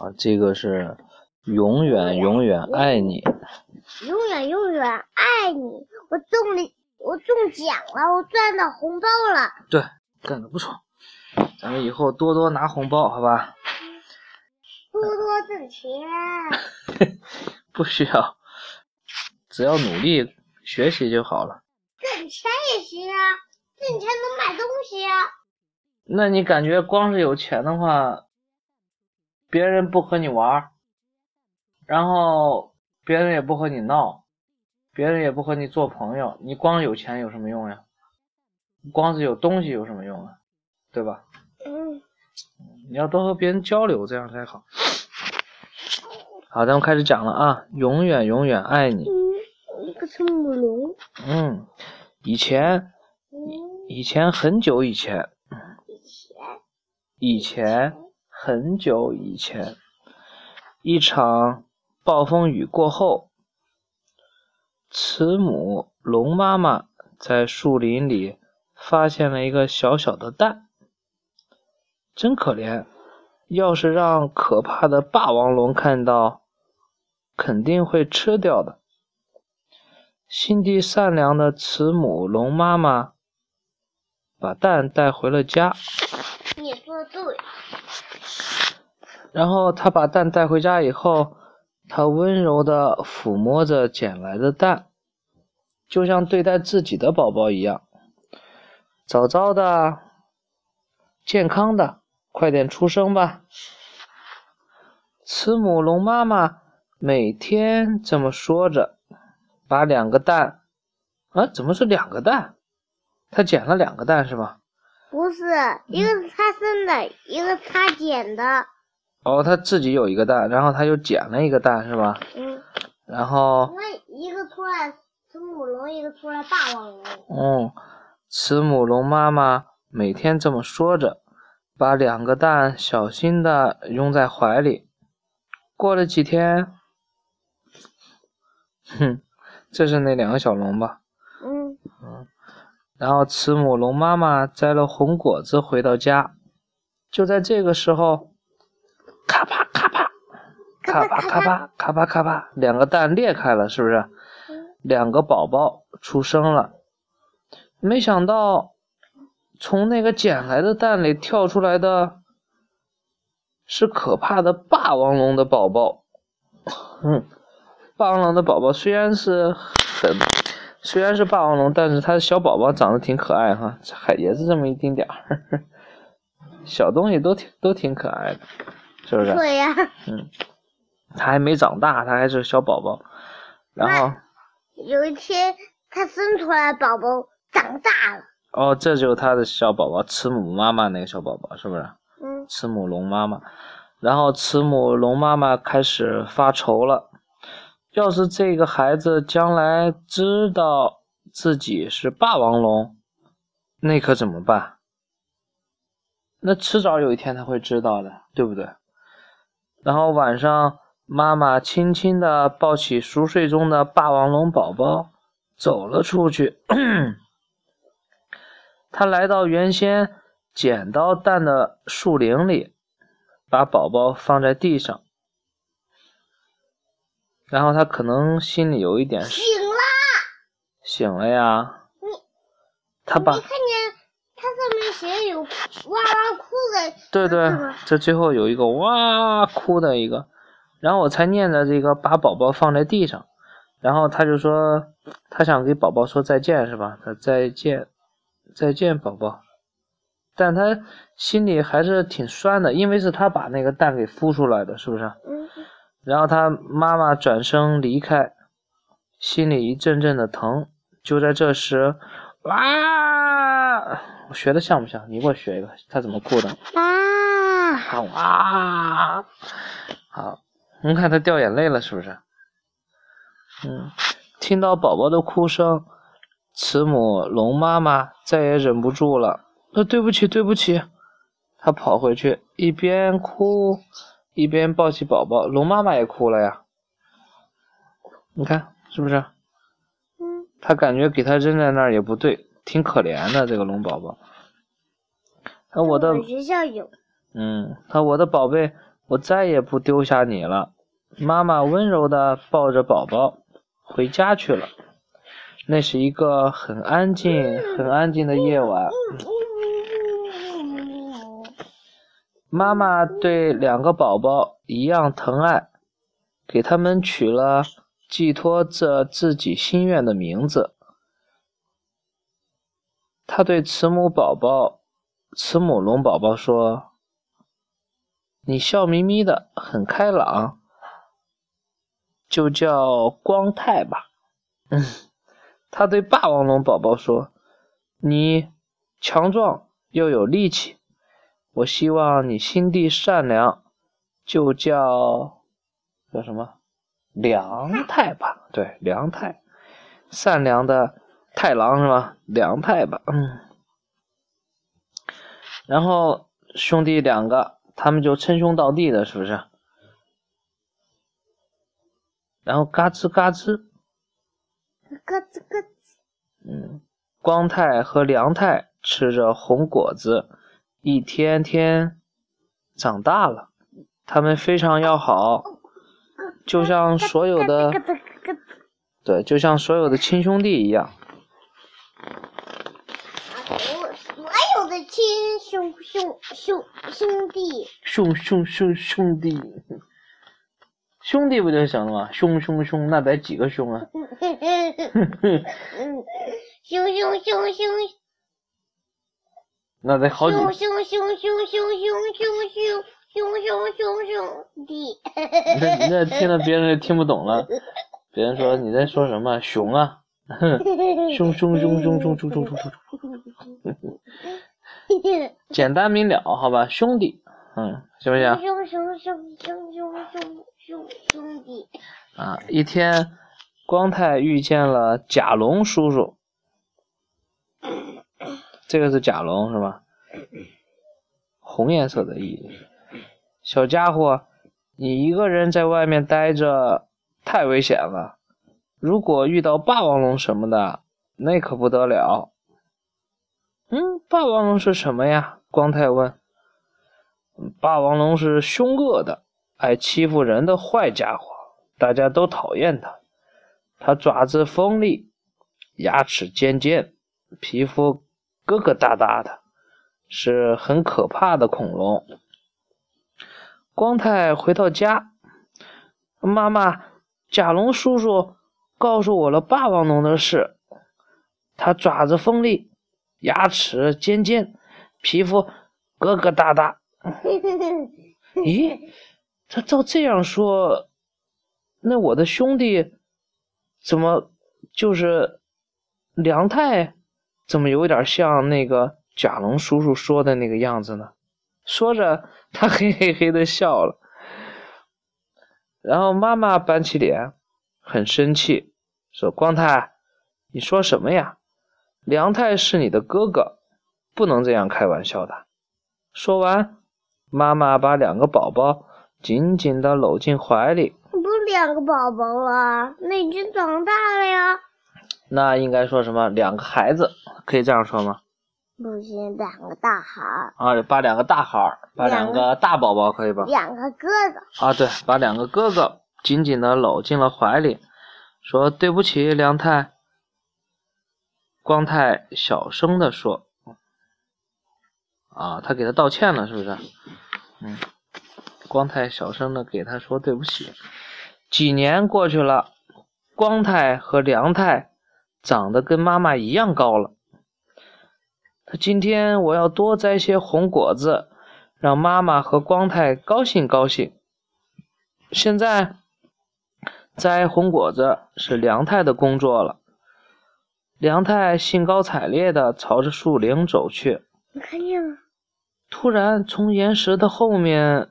啊，这个是永远永远爱你。永远永远爱你。我中了，我中奖了，我赚到红包了。对，干得不错。咱们以后多多拿红包，好吧？多多挣钱。不需要，只要努力学习就好了。挣钱也行啊，挣钱能买东西啊。那你感觉光是有钱的话，别人不和你玩，然后别人也不和你闹，别人也不和你做朋友，你光有钱有什么用呀？光是有东西有什么用啊？对吧？嗯。你要多和别人交流，这样才好。好，咱们开始讲了啊！永远永远爱你。嗯，一个是母龙。嗯，以前，以前很久以前。以前。以前很久以前，一场暴风雨过后，慈母龙妈妈在树林里发现了一个小小的蛋，真可怜。要是让可怕的霸王龙看到，肯定会吃掉的。心地善良的慈母龙妈妈把蛋带回了家。你说的对。然后他把蛋带回家以后，他温柔地抚摸着捡来的蛋，就像对待自己的宝宝一样。早早的，健康的，快点出生吧！慈母龙妈妈。每天这么说着，把两个蛋，啊，怎么是两个蛋？他捡了两个蛋是吧？不是，一个是他生的，一个他捡的。哦，他自己有一个蛋，然后他又捡了一个蛋是吧？嗯。然后。那一个出来慈母龙，一个出来霸王龙。嗯，慈母龙妈妈每天这么说着，把两个蛋小心的拥在怀里。过了几天。哼，这是那两个小龙吧？然后慈母龙妈妈摘了红果子回到家，就在这个时候，咔啪咔啪，咔啪咔啪咔啪咔啪，两个蛋裂开了，是不是？两个宝宝出生了。没想到，从那个捡来的蛋里跳出来的，是可怕的霸王龙的宝宝。嗯。霸王龙的宝宝虽然是很，虽然是霸王龙，但是它的小宝宝长得挺可爱哈，还也是这么一丁点儿，小东西都挺都挺可爱的，是不是？对呀。嗯，它还没长大，它还是小宝宝。然后有一天，它生出来宝宝长大了。哦，这就是它的小宝宝，慈母妈妈那个小宝宝，是不是？嗯。慈母龙妈妈，然后慈母龙妈妈开始发愁了。要是这个孩子将来知道自己是霸王龙，那可怎么办？那迟早有一天他会知道的，对不对？然后晚上，妈妈轻轻地抱起熟睡中的霸王龙宝宝，走了出去。他来到原先捡到蛋的树林里，把宝宝放在地上。然后他可能心里有一点醒了，醒了呀。你他把没看见他上面写有哇哇哭的。对对，这最后有一个哇哭的一个，然后我才念的这个把宝宝放在地上，然后他就说他想给宝宝说再见是吧？他再见，再见宝宝，但他心里还是挺酸的，因为是他把那个蛋给孵出来的，是不是？嗯。然后他妈妈转身离开，心里一阵阵的疼。就在这时，哇！我学的像不像？你给我学一个，他怎么哭的？啊！哇！好，你看他掉眼泪了，是不是？嗯，听到宝宝的哭声，慈母龙妈妈再也忍不住了。呃，对不起，对不起。他跑回去，一边哭。一边抱起宝宝，龙妈妈也哭了呀。你看是不是？嗯。他感觉给他扔在那儿也不对，挺可怜的这个龙宝宝。那我的学校有。嗯，他我的宝贝，我再也不丢下你了。妈妈温柔的抱着宝宝回家去了。那是一个很安静、很安静的夜晚。妈妈对两个宝宝一样疼爱，给他们取了寄托着自己心愿的名字。他对慈母宝宝、慈母龙宝宝说：“你笑眯眯的，很开朗，就叫光太吧。”嗯。他对霸王龙宝宝说：“你强壮又有力气，我希望你心地善良，就叫叫什么良太吧？对，良太，善良的太郎是吧？良太吧，嗯。然后兄弟两个，他们就称兄道弟的，是不是？然后嘎吱嘎吱。”嘎吱嘎吱。嗯，光太和梁太吃着红果子，一天天长大了。他们非常要好，就像所有的 对，就像所有的亲兄弟一样。所有的亲兄兄兄兄弟，兄兄兄兄弟。兄弟不就行了吗？兄兄兄，那得几个兄啊？兄兄兄兄，那得好几。兄兄兄兄兄兄兄兄兄兄兄兄弟。那那 听了别人就听不懂了，别人说你在说什么？熊啊！兄兄兄兄兄兄兄兄兄。简单明了，好吧，兄弟，嗯，行不行？兄兄兄兄兄兄。兄兄弟啊！一天，光太遇见了甲龙叔叔。这个是甲龙是吧？红颜色的衣。小家伙，你一个人在外面待着太危险了。如果遇到霸王龙什么的，那可不得了。嗯，霸王龙是什么呀？光太问。霸王龙是凶恶的。爱欺负人的坏家伙，大家都讨厌它。它爪子锋利，牙齿尖尖，皮肤疙疙瘩瘩的，是很可怕的恐龙。光太回到家，妈妈，甲龙叔叔告诉我了霸王龙的事。它爪子锋利，牙齿尖尖，皮肤疙疙瘩瘩。咦？他照这样说，那我的兄弟怎么就是梁太？怎么有点像那个甲龙叔叔说的那个样子呢？说着，他 嘿嘿嘿的笑了。然后妈妈板起脸，很生气，说：“光太，你说什么呀？梁太是你的哥哥，不能这样开玩笑的。”说完，妈妈把两个宝宝。紧紧的搂进怀里。不两个宝宝了，那已经长大了呀。那应该说什么？两个孩子，可以这样说吗？不行，两个大孩儿。啊，把两个大孩儿，把两个大宝宝可以吧？两个哥哥。啊，对，把两个哥哥紧紧的搂进了怀里，说：“对不起，梁太。”光太小声的说：“啊，他给他道歉了，是不是？”嗯。光太小声的给他说对不起。几年过去了，光太和梁太长得跟妈妈一样高了。今天我要多摘些红果子，让妈妈和光太高兴高兴。现在摘红果子是梁太的工作了。梁太兴高采烈的朝着树林走去。你看见了？突然，从岩石的后面。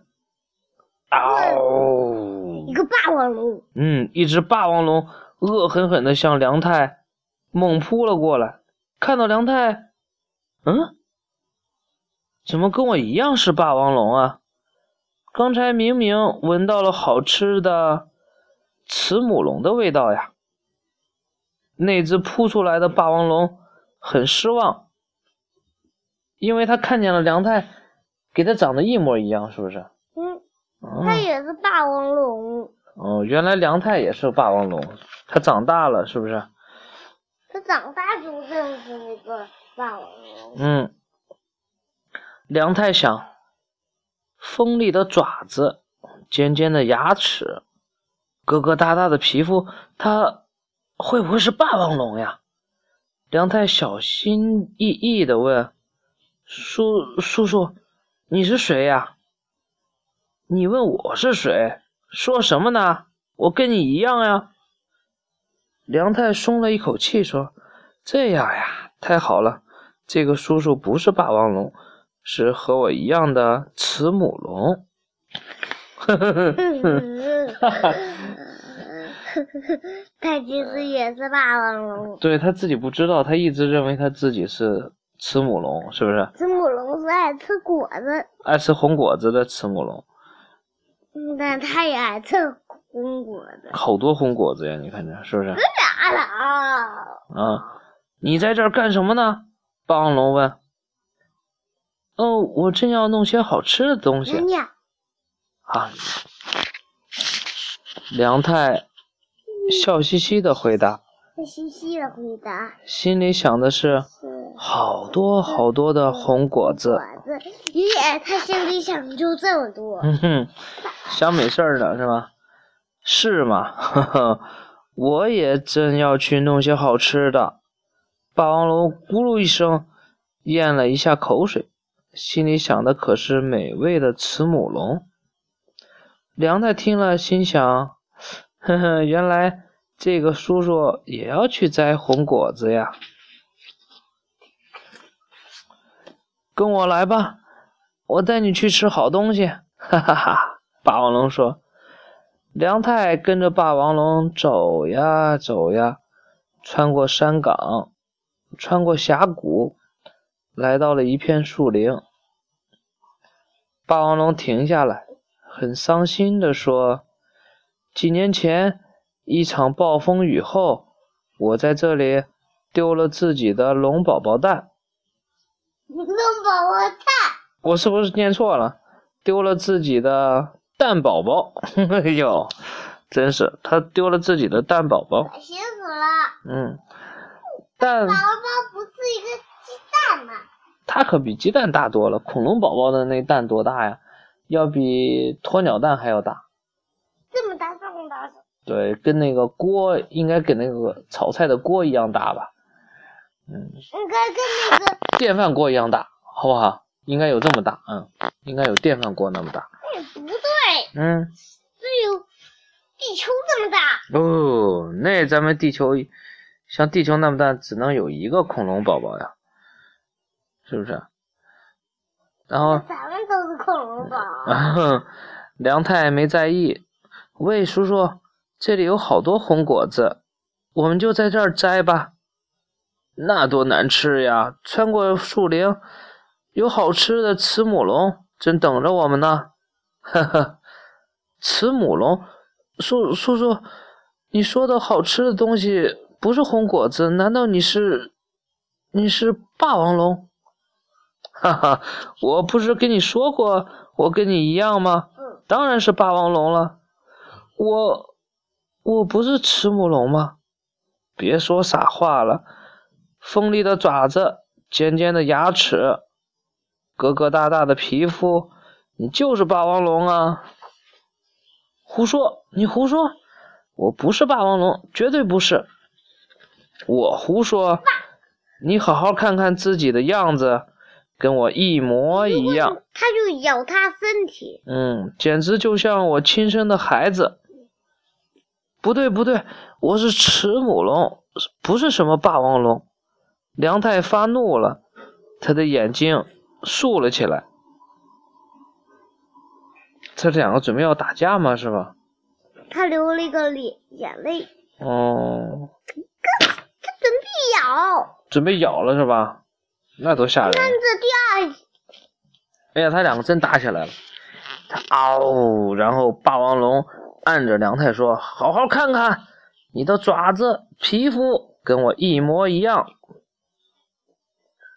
嗷！一个霸王龙。嗯，一只霸王龙恶狠狠地向梁太猛扑了过来。看到梁太，嗯，怎么跟我一样是霸王龙啊？刚才明明闻到了好吃的慈母龙的味道呀。那只扑出来的霸王龙很失望，因为他看见了梁太，给他长得一模一样，是不是？嗯。他也是霸王龙。哦，原来梁太也是霸王龙，他长大了是不是？它长大就认识那个霸王龙。嗯，梁太想，锋利的爪子，尖尖的牙齿，疙疙瘩瘩的皮肤，它会不会是霸王龙呀？梁太小心翼翼的问：“叔叔叔，你是谁呀？你问我是谁？说什么呢？我跟你一样呀。”梁太松了一口气，说：“这样呀，太好了，这个叔叔不是霸王龙，是和我一样的慈母龙。”呵呵呵呵，哈哈。他其实也是霸王龙。对他自己不知道，他一直认为他自己是慈母龙，是不是？慈母龙是爱吃果子，爱吃红果子的慈母龙。嗯，但他也爱吃红果子。好多红果子呀，你看这是不是？啊！你在这儿干什么呢？霸王龙问。哦，我正要弄些好吃的东西。啊。梁太。笑嘻嘻的回答，笑嘻嘻的回答，心里想的是好多好多的红果子。耶，他心里想就这么多。哼哼，想美事儿呢是吧？是吗？呵呵，我也正要去弄些好吃的。霸王龙咕噜一声咽了一下口水，心里想的可是美味的慈母龙。梁太听了，心想。呵呵，原来这个叔叔也要去摘红果子呀！跟我来吧，我带你去吃好东西！哈哈哈！霸王龙说。梁太跟着霸王龙走呀走呀，穿过山岗，穿过峡谷，来到了一片树林。霸王龙停下来，很伤心地说。几年前，一场暴风雨后，我在这里丢了自己的龙宝宝蛋。龙宝宝蛋？我是不是念错了？丢了自己的蛋宝宝。哎呦，真是，他丢了自己的蛋宝宝。辛苦了。嗯。蛋宝宝不是一个鸡蛋吗？它可比鸡蛋大多了。恐龙宝宝的那蛋多大呀？要比鸵鸟蛋还要大。这么大。对，跟那个锅应该跟那个炒菜的锅一样大吧？嗯，应该跟那个电饭锅一样大，好不好？应该有这么大，嗯，应该有电饭锅那么大。哎，不对，嗯，只有地球这么大。哦，那咱们地球像地球那么大，只能有一个恐龙宝宝呀，是不是？然后咱们都是恐龙 宝。梁太没在意。喂，叔叔，这里有好多红果子，我们就在这儿摘吧。那多难吃呀！穿过树林，有好吃的慈母龙正等着我们呢。呵呵，慈母龙，叔叔叔，你说的好吃的东西不是红果子，难道你是你是霸王龙？哈哈，我不是跟你说过我跟你一样吗？当然是霸王龙了。我我不是慈母龙吗？别说傻话了！锋利的爪子，尖尖的牙齿，疙疙瘩瘩的皮肤，你就是霸王龙啊！胡说！你胡说！我不是霸王龙，绝对不是！我胡说！你好好看看自己的样子，跟我一模一样。他就咬他身体。嗯，简直就像我亲生的孩子。不对不对，我是慈母龙，不是什么霸王龙。梁太发怒了，他的眼睛竖了起来。这两个准备要打架吗？是吧？他流了一个眼眼泪。哦。他他准备咬。准备咬了是吧？那多吓人！看这第二。哎呀，他两个真打起来了。他嗷，然后霸王龙。按着梁太说：“好好看看，你的爪子、皮肤跟我一模一样。”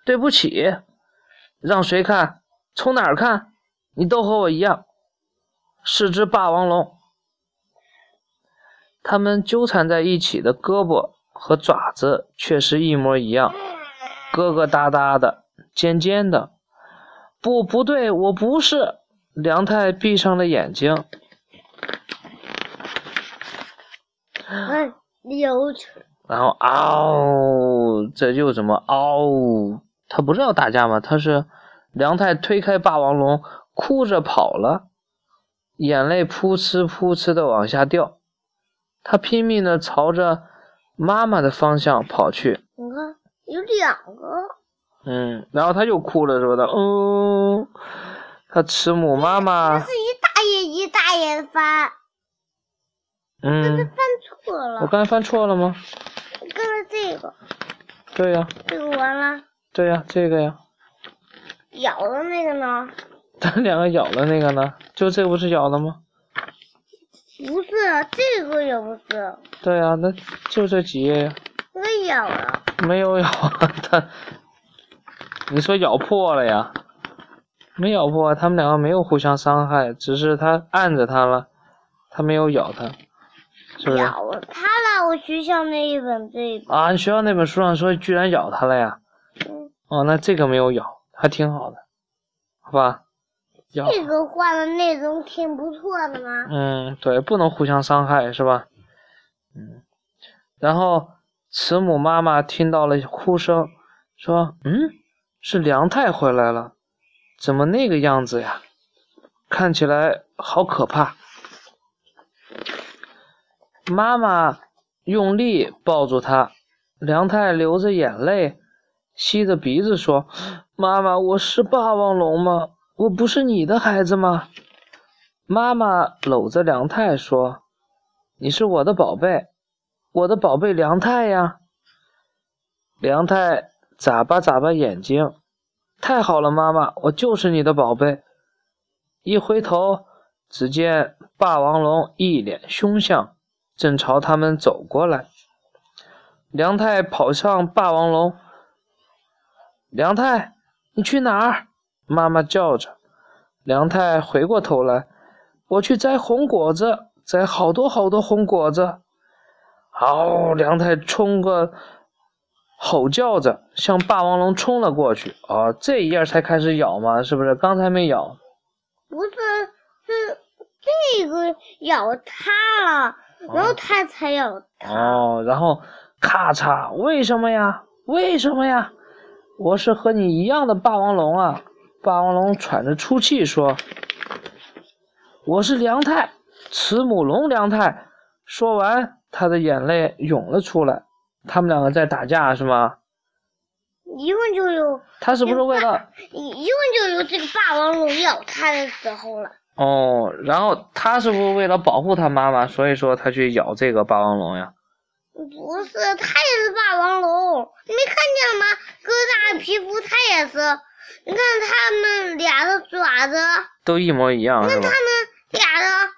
对不起，让谁看？从哪儿看？你都和我一样。是只霸王龙。它们纠缠在一起的胳膊和爪子却是一模一样，疙疙瘩瘩的，尖尖的。不，不对，我不是。梁太闭上了眼睛。然后嗷，这又怎么嗷？他不是要打架吗？他是梁太推开霸王龙，哭着跑了，眼泪扑哧扑哧的往下掉。他拼命的朝着妈妈的方向跑去。你看，有两个。嗯，然后他又哭了，是不是？嗯，他慈母妈妈。这是一大页一大页翻。嗯。翻错了。我刚才翻错了吗？刚才这个。对呀。这个完了。对呀，这个呀。咬的那个呢？咱两个咬的那个呢？就这不是咬的吗？不是，这个也不是。对呀，那就这几页呀。没咬了。没有咬啊，他。你说咬破了呀？没咬破，他们两个没有互相伤害，只是他按着他了，他没有咬他，是不是？咬他了，我学校那一本这个。啊，你学校那本书上说居然咬他了呀？嗯。哦，那这个没有咬，还挺好的，好吧？咬。这个画的内容挺不错的嘛。嗯，对，不能互相伤害，是吧？嗯。然后慈母妈妈听到了哭声，说：“嗯。”是梁太回来了，怎么那个样子呀？看起来好可怕。妈妈用力抱住他，梁太流着眼泪，吸着鼻子说：“妈妈，我是霸王龙吗？我不是你的孩子吗？”妈妈搂着梁太说：“你是我的宝贝，我的宝贝梁太呀。”梁太。眨巴眨巴眼睛，太好了，妈妈，我就是你的宝贝。一回头，只见霸王龙一脸凶相，正朝他们走过来。梁太跑向霸王龙，梁太，你去哪儿？妈妈叫着。梁太回过头来，我去摘红果子，摘好多好多红果子。嗷，梁太冲个。吼叫着向霸王龙冲了过去。啊，这一页才开始咬嘛？是不是？刚才没咬。不是，是这个咬它了，然后它才咬它。哦，然后咔嚓，为什么呀？为什么呀？我是和你一样的霸王龙啊！霸王龙喘着粗气说：“我是梁太，慈母龙梁太。”说完，他的眼泪涌了出来。他们两个在打架是吗？一问就有。他是不是为了？一问就有这个霸王龙咬他的时候了。哦，然后他是不是为了保护他妈妈，所以说他去咬这个霸王龙呀？不是，他也是霸王龙，你没看见吗？疙瘩皮肤，他也是。你看他们俩的爪子都一模一样，那他们俩的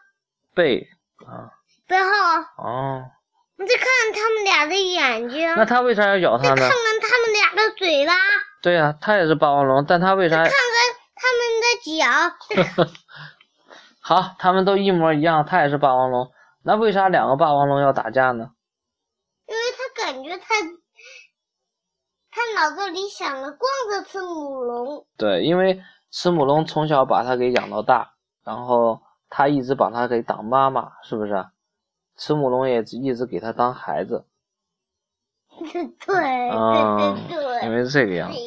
背啊，背后哦。你再看他们俩的眼睛，那他为啥要咬他呢？看看他们俩的嘴巴。对呀，他也是霸王龙，但他为啥？看看他们的脚。好，他们都一模一样，他也是霸王龙，那为啥两个霸王龙要打架呢？因为他感觉他，他脑子里想的光着慈母龙。对，因为慈母龙从小把他给养到大，然后他一直把他给当妈妈，是不是？慈母龙也一直给他当孩子，对对对对，因为是这个样子。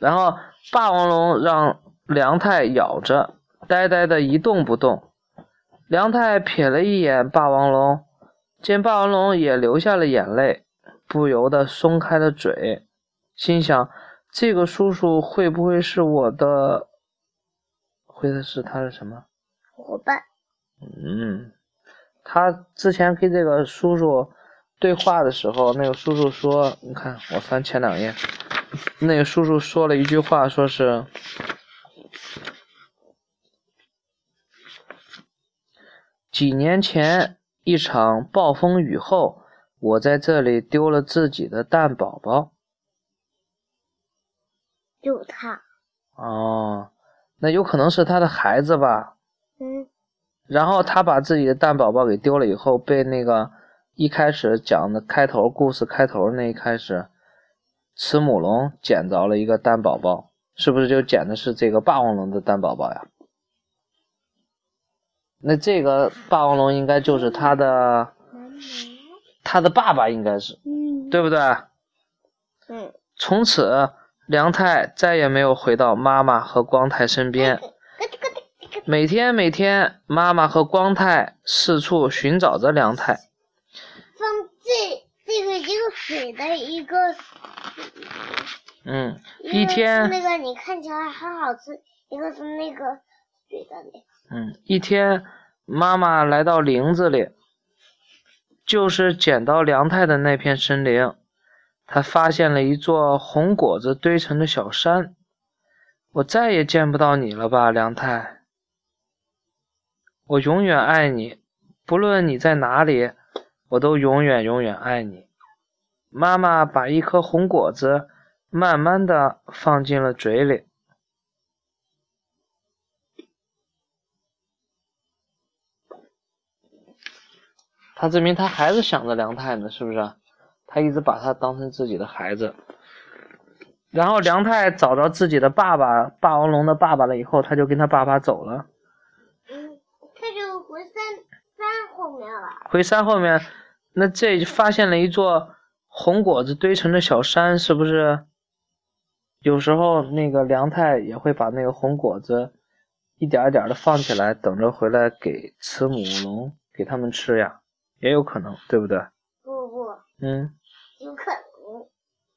然后霸王龙让梁太咬着，呆呆的一动不动。梁太瞥了一眼霸王龙，见霸王龙也流下了眼泪，不由得松开了嘴，心想：这个叔叔会不会是我的？会的是他的什么伙伴？嗯。他之前跟这个叔叔对话的时候，那个叔叔说：“你看，我翻前两页，那个叔叔说了一句话，说是几年前一场暴风雨后，我在这里丢了自己的蛋宝宝。”就他。哦，那有可能是他的孩子吧？嗯。然后他把自己的蛋宝宝给丢了以后，被那个一开始讲的开头故事开头那一开始，慈母龙捡着了一个蛋宝宝，是不是就捡的是这个霸王龙的蛋宝宝呀？那这个霸王龙应该就是他的，他的爸爸应该是，嗯，对不对？嗯，从此，梁太再也没有回到妈妈和光太身边。每天每天，妈妈和光太四处寻找着梁太。放这这个一个水的一个，嗯，一天，那个你看起来很好吃，一个是那个水的那个。嗯，一天，妈妈来到林子里，就是捡到梁太的那片森林。他发现了一座红果子堆成的小山。我再也见不到你了吧，梁太？我永远爱你，不论你在哪里，我都永远永远爱你。妈妈把一颗红果子慢慢的放进了嘴里。他证明他还是想着梁太呢，是不是？他一直把他当成自己的孩子。然后梁太找到自己的爸爸霸王龙的爸爸了以后，他就跟他爸爸走了，嗯，他就回山山后面了。回山后面，那这发现了一座红果子堆成的小山，是不是？有时候那个梁太也会把那个红果子一点一点的放起来，等着回来给慈母龙给他们吃呀，也有可能，对不对？嗯，有可能。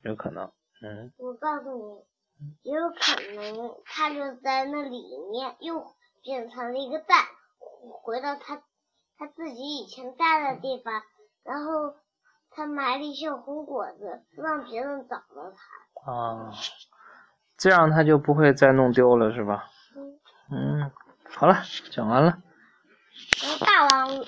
有可能，嗯。我告诉你，也有可能他就在那里面又变成了一个蛋，回到他他自己以前待的地方，然后他埋了一些红果子，让别人找到他。啊，这样他就不会再弄丢了，是吧？嗯，嗯，好了，讲完了。大王